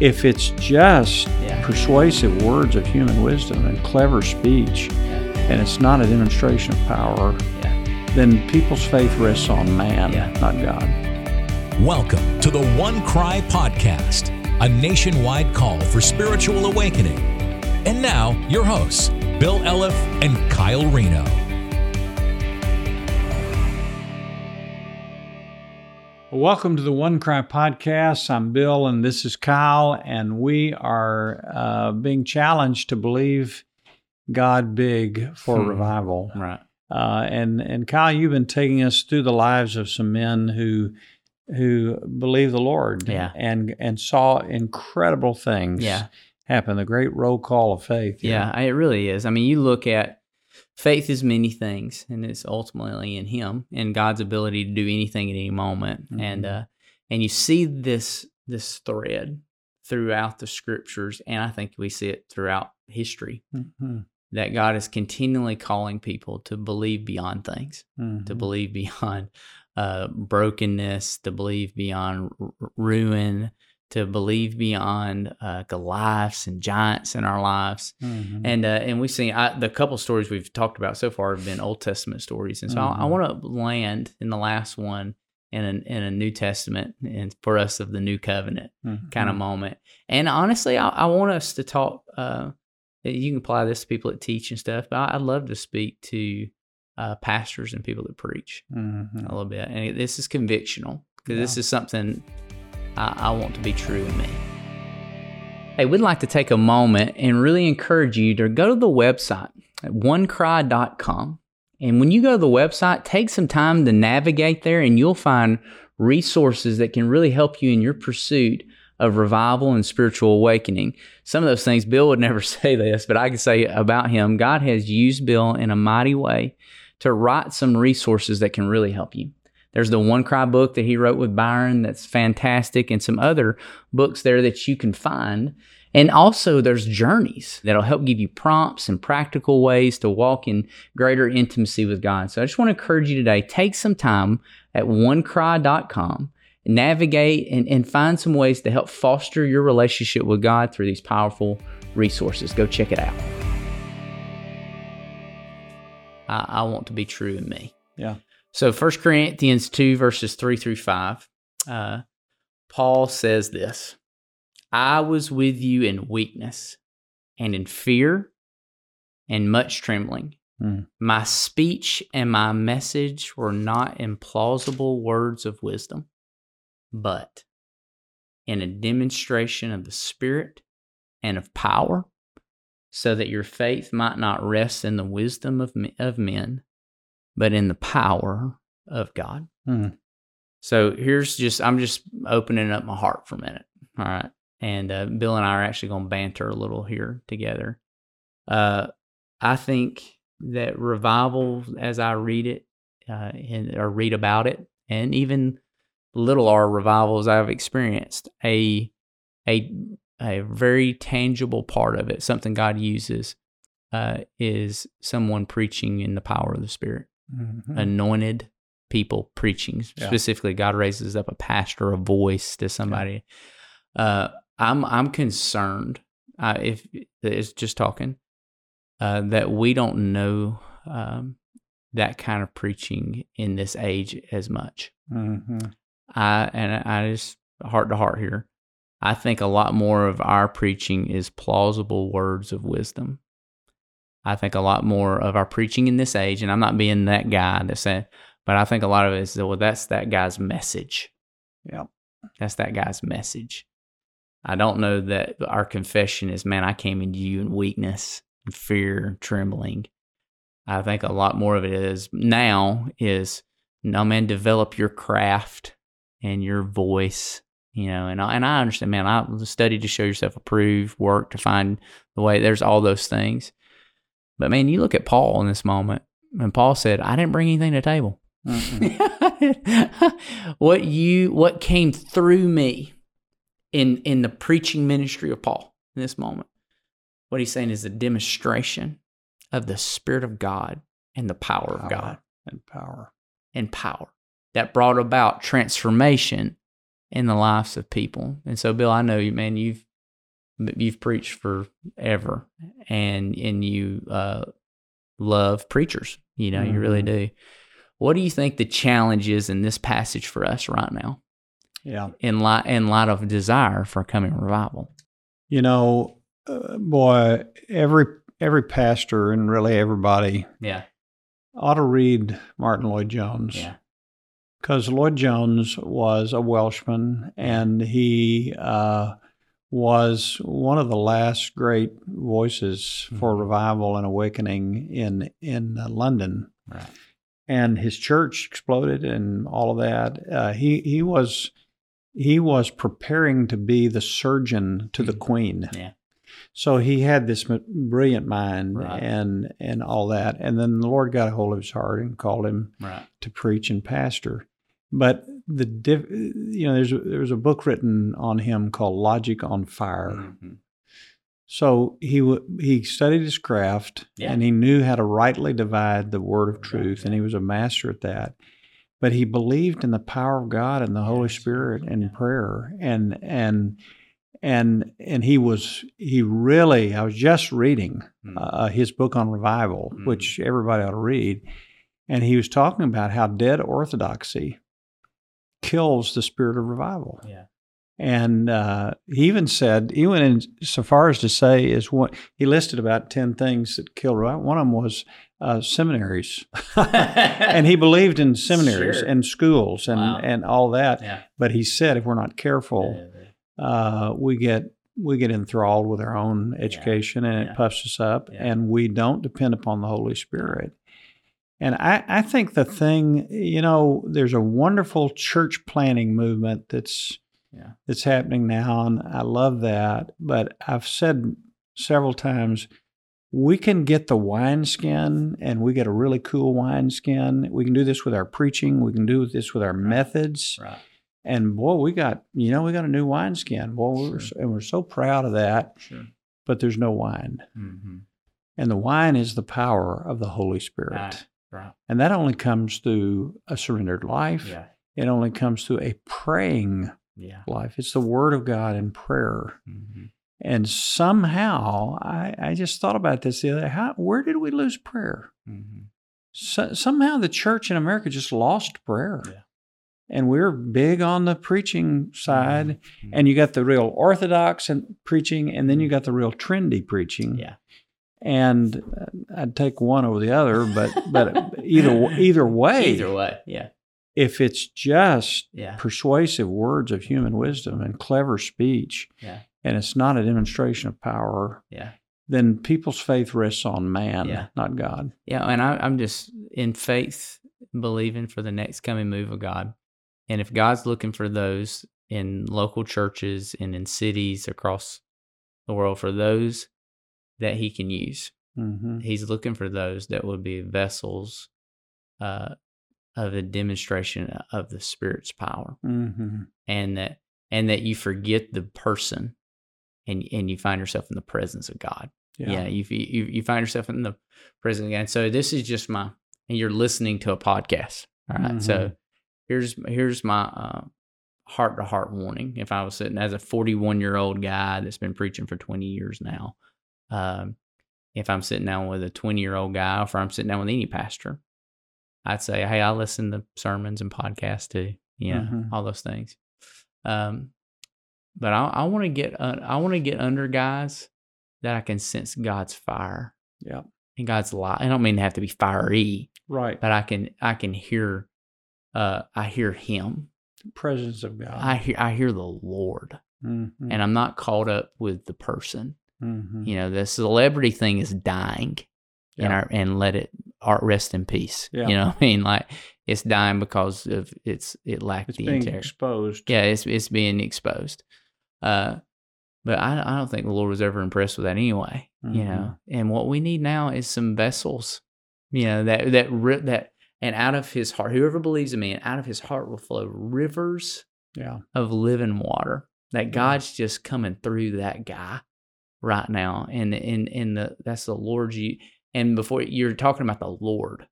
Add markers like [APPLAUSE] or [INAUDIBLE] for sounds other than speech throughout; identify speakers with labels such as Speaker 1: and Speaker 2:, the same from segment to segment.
Speaker 1: if it's just
Speaker 2: Yeah.
Speaker 1: persuasive words of human wisdom and clever speech, and it's not a demonstration of power,
Speaker 2: Yeah.
Speaker 1: then people's faith rests on man,
Speaker 2: Yeah.
Speaker 1: not God.
Speaker 3: Welcome to the OneCry Podcast, a nationwide call for spiritual awakening. And now, your hosts, Bill Elliff and Kyle Reno.
Speaker 1: Welcome to the OneCry Podcast. I'm Bill and this is Kyle, and we are uh, being challenged to believe God big for
Speaker 2: Hmm.
Speaker 1: revival.
Speaker 2: Right.
Speaker 1: Uh, and and Kyle, you've been taking us through the lives of some men who who believe the Lord,
Speaker 2: Yeah.
Speaker 1: and and saw incredible things,
Speaker 2: Yeah.
Speaker 1: happen. The great roll call of faith.
Speaker 2: Yeah, it really is. I mean, you look at faith is many things, and it's ultimately in Him and God's ability to do anything at any moment. And
Speaker 1: Mhm.
Speaker 2: uh, and you see this this thread throughout the scriptures, and I think we see it throughout history
Speaker 1: Mhm.
Speaker 2: that God is continually calling people to believe beyond things, to
Speaker 1: Mhm.
Speaker 2: believe [LAUGHS] beyond uh, brokenness, to believe beyond r- ruin, to believe beyond uh, Goliaths and giants in our lives.
Speaker 1: Mhm.
Speaker 2: And uh, and we've seen I, the couple stories we've talked about so far have been Old Testament stories, and so I, I
Speaker 1: Mhm.
Speaker 2: want to land in the last one in a, in a New Testament and for us of the New Covenant kind of moment. And honestly, I, I want us to talk. Uh, you can apply this to people that teach and stuff, but I, I'd love to speak to uh, pastors and people that preach
Speaker 1: Mhm.
Speaker 2: a little bit. And this is convictional because this is something I, I want to be true in me. Hey, we'd like to take a moment and really encourage you to go to the website at onecry.com. And when you go to the website, take some time to navigate there and you'll find resources that can really help you in your pursuit of revival and spiritual awakening. Some of those things, Bill would [LAUGHS] never say this, but I can say about him God has used Bill in a mighty way to write some resources that can really help you. There's the OneCry book that he wrote with Byron that's fantastic, and some other books there that you can find. And also, there's journeys that'll help give you prompts and practical ways to walk in greater intimacy with God. So I just want to encourage you today take some time at onecry.com, navigate and, and find some ways to help foster your relationship with God through these powerful resources. Go check it out. I, I want to be true in me.
Speaker 1: Yeah.
Speaker 2: So 1 Corinthians 2, verses 3 through 5, uh, Paul says this I was with you in weakness and in fear and much trembling.
Speaker 1: Mm.
Speaker 2: My speech and my message were not in plausible words of wisdom, but in a demonstration of the Spirit and of power, so that your faith might not rest in the wisdom of, me- of men, but in the power of God.
Speaker 1: Mm.
Speaker 2: So here's just, I'm just opening up my heart for a minute. All right. And uh, Bill and I are actually going to banter a little here together. Uh, I think that revival, as I read it uh, and, or read about it, and even little R revivals I've experienced, a, a, a very tangible part of it, something God uses, uh, is someone preaching in the power of the Spirit
Speaker 1: Mhm.
Speaker 2: anointed people preaching.
Speaker 1: Yeah.
Speaker 2: Specifically, God raises up a pastor, a voice to somebody. Uh, I'm I'm concerned. Uh, if it's just talking, uh, that we don't know um, that kind of preaching in this age as much.
Speaker 1: Mhm.
Speaker 2: I and I just heart to heart here. I think a lot more of our preaching is plausible words of wisdom. I think a lot more of our preaching in this age, and I'm not being that guy that said, but I think a lot of it is well, that's that guy's message.
Speaker 1: Yeah.
Speaker 2: That's that guy's message. I don't know that our confession is, man, I came into you in weakness, and fear, and trembling. I think a lot more of it is now is, no, man, develop your craft and your voice, you know. And I, and I understand, man. I study to show yourself approved, work to find the way. There's all those things, but man, you look at Paul in this moment, and Paul said, "I didn't bring anything to the table." [LAUGHS] what you what came through me in in the preaching ministry of Paul in this moment. What he's saying is a demonstration of the Spirit of God and the power of God
Speaker 1: and power.
Speaker 2: and power that brought about transformation in the lives of people. And so, Bill, I know you, man. You've you've preached forever, and and you uh, love preachers. You know, you really
Speaker 1: Mm-hmm.
Speaker 2: do. What do you think the challenge is in this passage for us right now,
Speaker 1: Yeah.
Speaker 2: in light in light of desire for coming revival?
Speaker 1: You know, uh, boy, every every pastor and really everybody
Speaker 2: Yeah,
Speaker 1: ought to read Martyn Lloyd-Jones.
Speaker 2: yeah,
Speaker 1: because Lloyd-Jones was a Welshman and he uh, was one of the last great voices for
Speaker 2: Mhm.
Speaker 1: revival and awakening in in uh, London.
Speaker 2: right.
Speaker 1: And his church exploded and all of that. Uh, he he was he was preparing to be the surgeon to the
Speaker 2: Mhm.
Speaker 1: Queen.
Speaker 2: Yeah.
Speaker 1: So he had this brilliant mind
Speaker 2: Right.
Speaker 1: and and all that. And then the Lord got a hold of his heart and called him
Speaker 2: Right.
Speaker 1: to preach and pastor. But the diff, you know, there's a, there was a book written on him called Logic on Fire.
Speaker 2: Mhm.
Speaker 1: So he w- he studied his craft
Speaker 2: Yeah.
Speaker 1: and he knew how to rightly divide the word of
Speaker 2: Yeah,
Speaker 1: truth, and he was a master at that. But he believed in the power of God and the Holy Spirit and
Speaker 2: yeah.
Speaker 1: prayer, and and and and he was he really. I was just reading
Speaker 2: Mm.
Speaker 1: uh, his book on revival,
Speaker 2: Mm.
Speaker 1: which everybody ought to read. And he was talking about how dead orthodoxy kills the spirit of revival.
Speaker 2: yeah.
Speaker 1: And uh, he even said, he went in so far as to say, is what he listed about 10 things that kill revival. One of them was uh, seminaries. [LAUGHS] and he believed in seminaries
Speaker 2: Sure.
Speaker 1: and schools and,
Speaker 2: Wow.
Speaker 1: and all that.
Speaker 2: Yeah.
Speaker 1: But he said, if we're not careful, uh, we get we get enthralled with our own education and
Speaker 2: Yeah.
Speaker 1: it puffs us up
Speaker 2: Yeah.
Speaker 1: and we don't depend upon the holy spirit and I, I think the thing you know there's a wonderful church planting movement that's
Speaker 2: Yeah.
Speaker 1: that's happening now and i love that but i've said several times we can get the wineskin and we get a really cool wineskin we can do this with our preaching we can do this with our methods
Speaker 2: Right.
Speaker 1: and boy, we got you know we got a new wineskin. Boy, we're,
Speaker 2: Sure.
Speaker 1: and we're so proud of that.
Speaker 2: Sure.
Speaker 1: But there's no wine,
Speaker 2: Mm-hmm.
Speaker 1: and the wine is the power of the Holy Spirit,
Speaker 2: Right. Right.
Speaker 1: and that only comes through a surrendered life.
Speaker 2: Yeah.
Speaker 1: It only comes through a praying
Speaker 2: Yeah.
Speaker 1: life. It's the Word of God and prayer.
Speaker 2: Mm-hmm.
Speaker 1: And somehow, I, I just thought about this the other day. How, where did we lose prayer?
Speaker 2: Mm-hmm.
Speaker 1: So, somehow the church in America just lost prayer.
Speaker 2: Yeah.
Speaker 1: And we're big on the preaching side.
Speaker 2: Mhm.
Speaker 1: and you got the real orthodox and preaching, and then you got the real trendy preaching.
Speaker 2: Yeah.
Speaker 1: And uh, I'd take one over the other, but but either either way,
Speaker 2: Either way. Yeah.
Speaker 1: if it's just
Speaker 2: Yeah.
Speaker 1: persuasive words of human wisdom and clever speech,
Speaker 2: Yeah.
Speaker 1: and it's not a demonstration of power,
Speaker 2: Yeah.
Speaker 1: then people's faith rests on man,
Speaker 2: Yeah.
Speaker 1: not God.
Speaker 2: Yeah, and I, I'm just in faith believing for the next coming move of God. And if God's looking for those in local churches and in cities across the world, for those that He can use,
Speaker 1: hmm
Speaker 2: He's looking for those that would be vessels uh, of a demonstration of the Spirit's power,
Speaker 1: hmm
Speaker 2: and that and that you forget the person, and and you find yourself in the presence of God yeah, you, you you find yourself in the prison again. So this is just my and you're listening to a podcast. All right? So here's here's my heart to heart warning. If I was sitting as a 41 year old guy that's been preaching for 20 years now, um, if I'm sitting down with a 20 year old guy, or if I'm sitting down with any pastor, I'd say, hey, I listen to sermons and podcasts too. Know,
Speaker 1: Mhm.
Speaker 2: all those things. Um, but I, I want to get uh, I want to get under guys that I can sense God's fire
Speaker 1: Yeah.
Speaker 2: and God's light. I don't mean to have to be fiery,
Speaker 1: Right.
Speaker 2: but I can I can hear uh I hear him.
Speaker 1: Presence of God.
Speaker 2: I hear I hear the Lord.
Speaker 1: Mhm.
Speaker 2: And I'm not caught up with the person.
Speaker 1: Mhm.
Speaker 2: You know, the celebrity thing is dying. And
Speaker 1: Yeah.
Speaker 2: our, and let it art rest in peace.
Speaker 1: Yeah.
Speaker 2: You know what I mean? Like it's dying because of it's it lacked
Speaker 1: It's
Speaker 2: the
Speaker 1: being
Speaker 2: integrity.
Speaker 1: exposed.
Speaker 2: Yeah, it's it's being exposed. Uh, but I I don't think the Lord was ever impressed with that anyway. You know, and what we need now is some vessels. You know that that ri- that and out of his heart, whoever believes in me, and out of his heart will flow rivers
Speaker 1: Yeah.
Speaker 2: of living water. That God's just coming through that guy right now, and and and the that's the Lord you. And before you're talking about the Lord,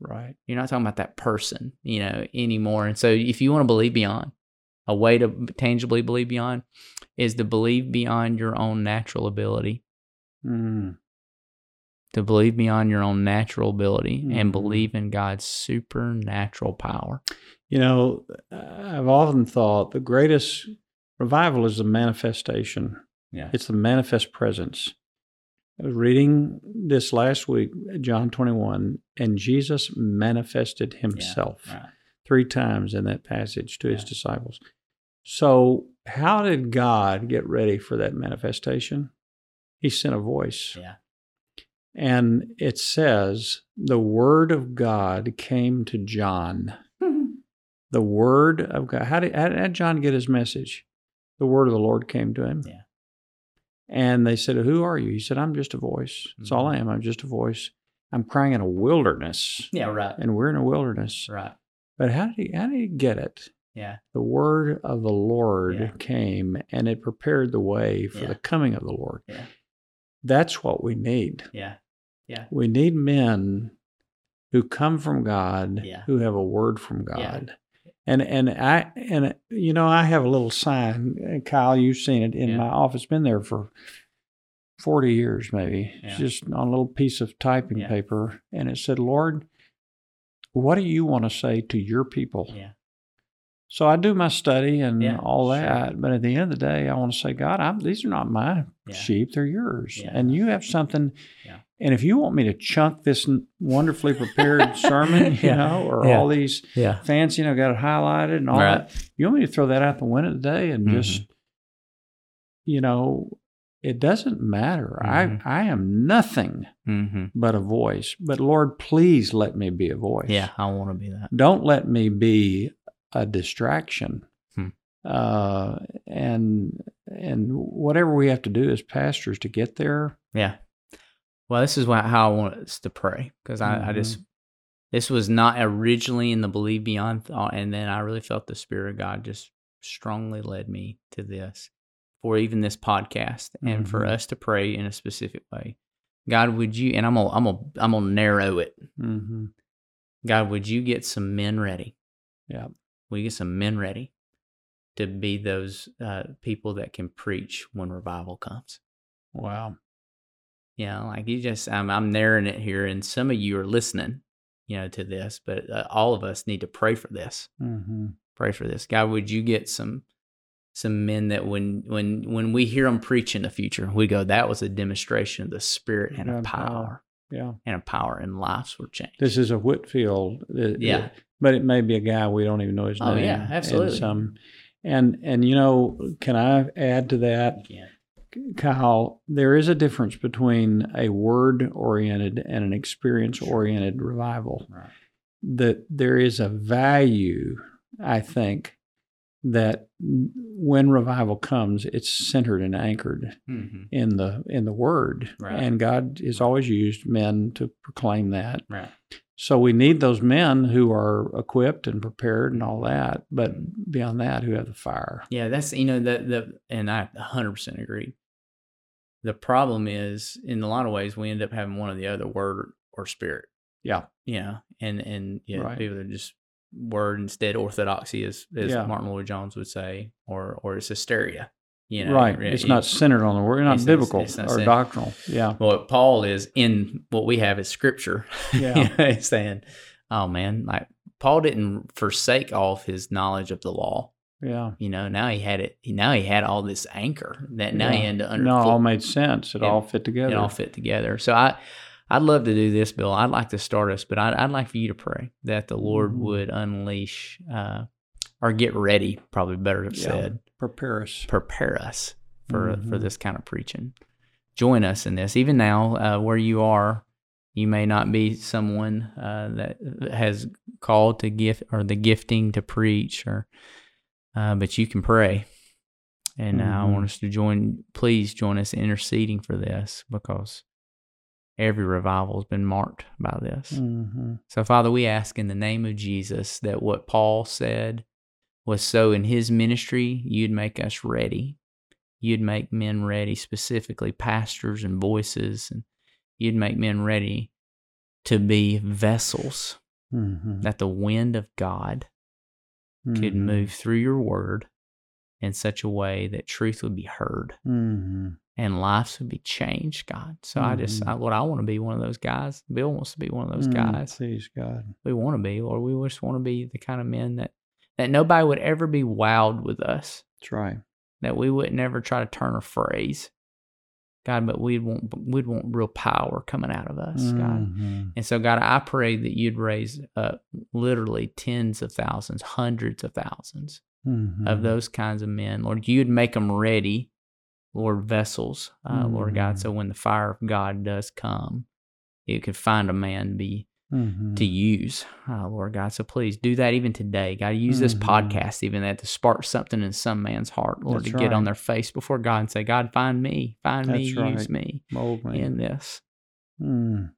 Speaker 1: Right.
Speaker 2: you're not talking about that person, you know, anymore. And so if you want to believe beyond, a way to tangibly believe beyond is to believe beyond your own natural ability
Speaker 1: Mm.
Speaker 2: to believe beyond your own natural ability
Speaker 1: Mhm.
Speaker 2: and believe in God's supernatural power.
Speaker 1: You know, I've often thought the greatest revival is a manifestation.
Speaker 2: Yeah.
Speaker 1: It's the manifest presence. I was reading this last week, John 21, and Jesus manifested himself
Speaker 2: Right.
Speaker 1: three times in that passage to his disciples. So, how did God get ready for that manifestation? He sent a voice.
Speaker 2: Yeah.
Speaker 1: And it says, the word of God came to John. [LAUGHS] The word of God. How did, how did John get his message? The word of the Lord came to him.
Speaker 2: Yeah.
Speaker 1: And they said, Who are you? He said, I'm just a voice. That's all I mm-hmm. am. I'm just a voice. I'm crying in a wilderness.
Speaker 2: Yeah, right.
Speaker 1: And we're in a wilderness.
Speaker 2: Right.
Speaker 1: But how did he how did he get it?
Speaker 2: Yeah.
Speaker 1: The word of the Lord
Speaker 2: Yeah.
Speaker 1: came and it prepared the way for
Speaker 2: Yeah.
Speaker 1: the coming of the Lord.
Speaker 2: Yeah.
Speaker 1: That's what we need.
Speaker 2: Yeah. Yeah.
Speaker 1: We need men who come from God,
Speaker 2: Yeah.
Speaker 1: who have a word from
Speaker 2: Yeah.
Speaker 1: God. And and I and you know I have a little sign, uh, Kyle. You've seen it in
Speaker 2: Yeah.
Speaker 1: my office. Been there for forty years, maybe. It's
Speaker 2: Yeah.
Speaker 1: just on a little piece of typing
Speaker 2: Yeah.
Speaker 1: paper, and it said, "Lord, what do you want to say to your people?"
Speaker 2: Yeah.
Speaker 1: So I do my study and
Speaker 2: Yeah,
Speaker 1: all
Speaker 2: sure.
Speaker 1: that, but at the end of the day, I want to say, God, I'm, these are not my
Speaker 2: Yeah.
Speaker 1: sheep; they're yours,
Speaker 2: Yeah.
Speaker 1: and you have something. And if you want me to chunk this wonderfully prepared [LAUGHS] sermon, you
Speaker 2: Yeah.
Speaker 1: know, or
Speaker 2: Yeah.
Speaker 1: all these
Speaker 2: Yeah.
Speaker 1: fancy, you know, got it highlighted and all
Speaker 2: Right.
Speaker 1: that, you want me to throw that out the window today and just,
Speaker 2: Mm-hmm.
Speaker 1: you know, it doesn't matter.
Speaker 2: Mhm.
Speaker 1: I I am nothing
Speaker 2: Mm-hmm.
Speaker 1: but a voice. But Lord, please let me be a voice.
Speaker 2: Yeah. I want to be that.
Speaker 1: Don't let me be a distraction.
Speaker 2: Hmm.
Speaker 1: Uh, and and whatever we have to do as pastors to get there.
Speaker 2: Yeah. Well, this is why, how I want us to pray because I, I
Speaker 1: Mm-hmm.
Speaker 2: just, this was not originally in the Believe Beyond thought. And then I really felt the Spirit of God just strongly led me to this for even this podcast and for
Speaker 1: Mhm.
Speaker 2: us to pray in a specific way. God, would you, and I'm going to, I'm to, I'm to narrow it.
Speaker 1: Mm-hmm.
Speaker 2: God, would you get some men ready?
Speaker 1: Yeah.
Speaker 2: we get some men ready to be those uh, people that can preach when revival comes?
Speaker 1: Wow.
Speaker 2: You know, like you just, I'm, I'm narrowing it here, and some of you are listening, you know, to this, but uh, all of us need to pray for this.
Speaker 1: Mm-hmm.
Speaker 2: Pray for this, God. Would you get some, some men that when, when, when we hear them preach in the future, we go, that was a demonstration of the Spirit and of
Speaker 1: power.
Speaker 2: power,
Speaker 1: Yeah.
Speaker 2: and of power, and lives were changed.
Speaker 1: This is a Whitefield. uh,
Speaker 2: Yeah.
Speaker 1: But it may be a guy we don't even know his
Speaker 2: Oh,
Speaker 1: name.
Speaker 2: Oh yeah,
Speaker 1: and
Speaker 2: absolutely.
Speaker 1: some- and and you know, can I add to that?
Speaker 2: Yeah.
Speaker 1: Kyle, there is a difference between a word oriented and an experience oriented revival.
Speaker 2: Right.
Speaker 1: That there is a value, I think, that when revival comes, it's centered and anchored
Speaker 2: Mm-hmm.
Speaker 1: in the in the word.
Speaker 2: Right.
Speaker 1: And God has always used men to proclaim that.
Speaker 2: Right.
Speaker 1: So we need those men who are equipped and prepared and all that, but beyond that, who have the fire.
Speaker 2: Yeah, that's you know the the and I 100% agree. The problem is in a lot of ways we end up having one or the other word or spirit.
Speaker 1: Yeah.
Speaker 2: You know, and and yeah,
Speaker 1: Right.
Speaker 2: people are just word instead orthodoxy as as
Speaker 1: Yeah.
Speaker 2: Martyn Lloyd-Jones would say or or it's hysteria. You know,
Speaker 1: right.
Speaker 2: Yeah,
Speaker 1: It's
Speaker 2: you-
Speaker 1: not centered on the word, not
Speaker 2: It's- it's-
Speaker 1: biblical
Speaker 2: it's not
Speaker 1: or
Speaker 2: centered.
Speaker 1: doctrinal. Yeah.
Speaker 2: what Paul is in what we have is scripture. [LAUGHS]
Speaker 1: Yeah.
Speaker 2: you know, saying, oh man, like Paul didn't forsake all of his knowledge of the law.
Speaker 1: Yeah.
Speaker 2: You know, now he had it. Now he had all this anchor that now he had to under.
Speaker 1: No, it all made sense. It
Speaker 2: Yeah.
Speaker 1: all fit together.
Speaker 2: it all fit together. So I, I'd love to do this, Bill. I'd like to start us, but I'd, I'd like for you to pray that the Lord
Speaker 1: Mhm.
Speaker 2: would unleash uh, or get ready. Probably better
Speaker 1: Yeah.
Speaker 2: said,
Speaker 1: Prepare us.
Speaker 2: prepare us for for
Speaker 1: Mhm.
Speaker 2: this kind of preaching. Join us in this, even now uh, where you are. You may not be someone uh, that has called to gift or the gifting to preach, or uh, but you can pray. And uh, I want us to join. Please join us interceding for this because every revival has been marked by this.
Speaker 1: hmm
Speaker 2: So, Father, we ask in the name of Jesus that what Paul said was so in his ministry, you'd make us ready. You'd make men ready, specifically pastors and voices, and you'd make men ready to be vessels
Speaker 1: hmm
Speaker 2: that the wind of God could
Speaker 1: Mhm.
Speaker 2: move through your word in such a way that truth would be heard
Speaker 1: hmm
Speaker 2: and lives would be changed, God. So I just,
Speaker 1: Mhm.
Speaker 2: I, Lord, I want to be one of those guys. Bill wants to be one of those guys.
Speaker 1: Mm, Please, God.
Speaker 2: We want to be, Lord. We just want to be the kind of men that that nobody would ever be wowed with us.
Speaker 1: That's right.
Speaker 2: That we would never try to turn a phrase, God. But we'd want, we'd want real power coming out of us, God.
Speaker 1: Mhm.
Speaker 2: And so, God, I pray that you'd raise up literally tens of thousands, hundreds of thousands
Speaker 1: Mhm.
Speaker 2: of those kinds of men. Lord, you'd make them ready, Lord, vessels, uh, Lord God.
Speaker 1: Mhm.
Speaker 2: So when the fire of God does come, you can find a man to be
Speaker 1: Mhm.
Speaker 2: to use, uh, Lord God. So please do that even today. God, use this
Speaker 1: Mhm.
Speaker 2: podcast, even that, to spark something in some man's heart, Lord,
Speaker 1: That's
Speaker 2: to get on their face before God and say, God, find me, find me,
Speaker 1: That's
Speaker 2: use me
Speaker 1: Mold me.
Speaker 2: in this.
Speaker 1: Mm.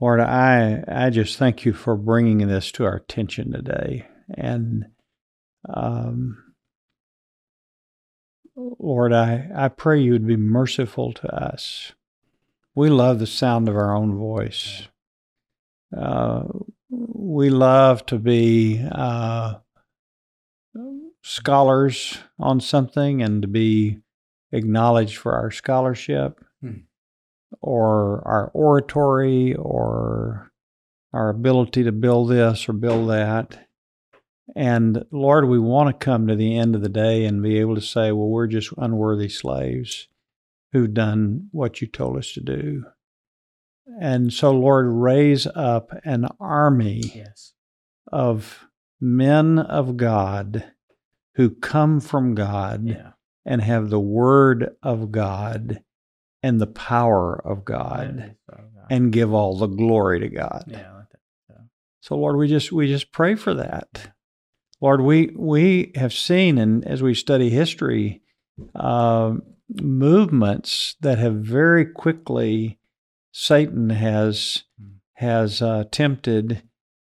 Speaker 1: Lord, I I just thank you for bringing this to our attention today, and um, Lord, I I pray you would be merciful to us. We love the sound of our own voice. Uh, we love to be uh, scholars on something and to be acknowledged for our scholarship or our oratory or our ability to build this or build that. And Lord, we want to come to the end of the day and be able to say, well, we're just unworthy slaves who've done what you told us to do. And so, Lord, raise up an army
Speaker 2: Yes.
Speaker 1: of men of God who come from God
Speaker 2: Yeah.
Speaker 1: and have the word of God and the power of God and give all the glory to God.
Speaker 2: yeah. So.
Speaker 1: So Lord, we just we just pray for that. Lord, we we have seen and as we study history, uh, movements that have very quickly Satan has has uh, tempted,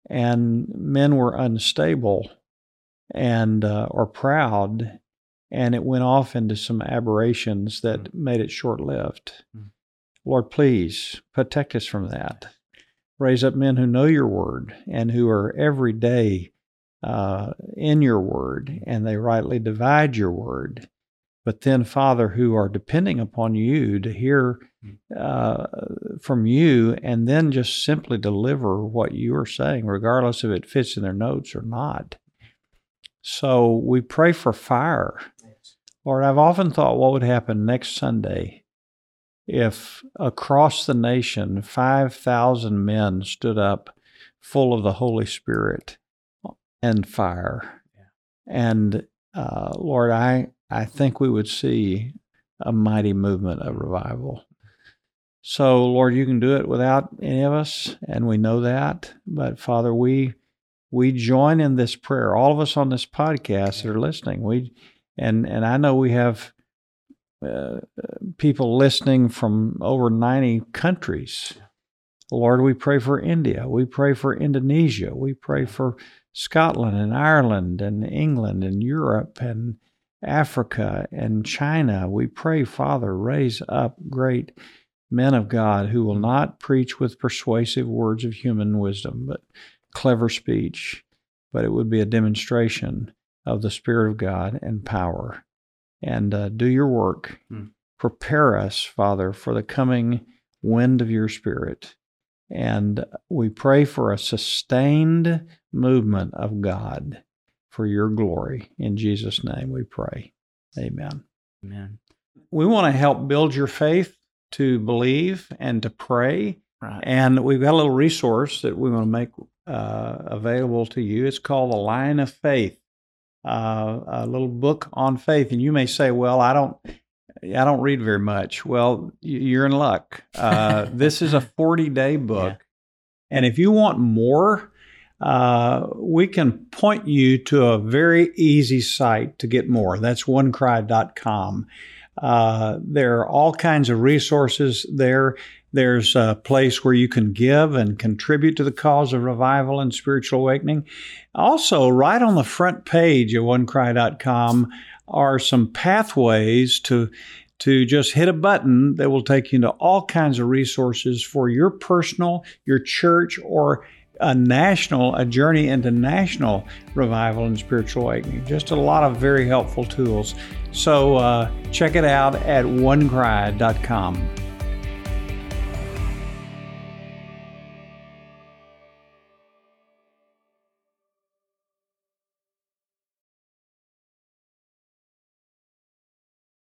Speaker 1: and men were unstable and uh, or proud, and it went off into some aberrations that made it short lived.
Speaker 2: Mm.
Speaker 1: Lord, please protect us from that. Raise up men who know your word and who are every day uh, in your word and they rightly divide your word. But then, Father, who are depending upon you to hear uh, from you and then just simply deliver what you are saying, regardless if it fits in their notes or not. So we pray for fire. Lord, I've often thought what would happen next Sunday if across the nation 5,000 men stood up full of the Holy Spirit and fire. And uh, Lord, I, I think we would see a mighty movement of revival. So, Lord, you can do it without any of us, and we know that. But Father, we we join in this prayer. All of us on this podcast that are listening, we and and I know we have uh, people listening from over ninety countries. Lord, we pray for India. We pray for Indonesia. We pray for Scotland and Ireland and England and Europe and Africa and China. We pray, Father, raise up great men of God who will not preach with persuasive words of human wisdom, but clever speech, but it would be a demonstration of the Spirit of God and power. And uh, do your work.
Speaker 2: Hmm.
Speaker 1: Prepare us, Father, for the coming wind of your Spirit. And we pray for a sustained movement of God for your glory. In Jesus' name we pray. Amen.
Speaker 2: Amen.
Speaker 1: We want to help build your faith to believe and to pray.
Speaker 2: Right.
Speaker 1: And we've got a little resource that we want to make uh, available to you. It's called The Line of Faith, uh, a little book on faith. And you may say, well, I don't. I don't read very much. Well, you're in luck. Uh, [LAUGHS] this is a 40 day book. And if you want more, uh, we can point you to a very easy site to get more. That's onecry.com. Uh, there are all kinds of resources there. There's a place where you can give and contribute to the cause of revival and spiritual awakening. Also, right on the front page of onecry.com are some pathways to to just hit a button that will take you into all kinds of resources for your personal, your church, or a national, a journey into national revival and spiritual awakening. Just a lot of very helpful tools. So uh, check it out at onecry.com.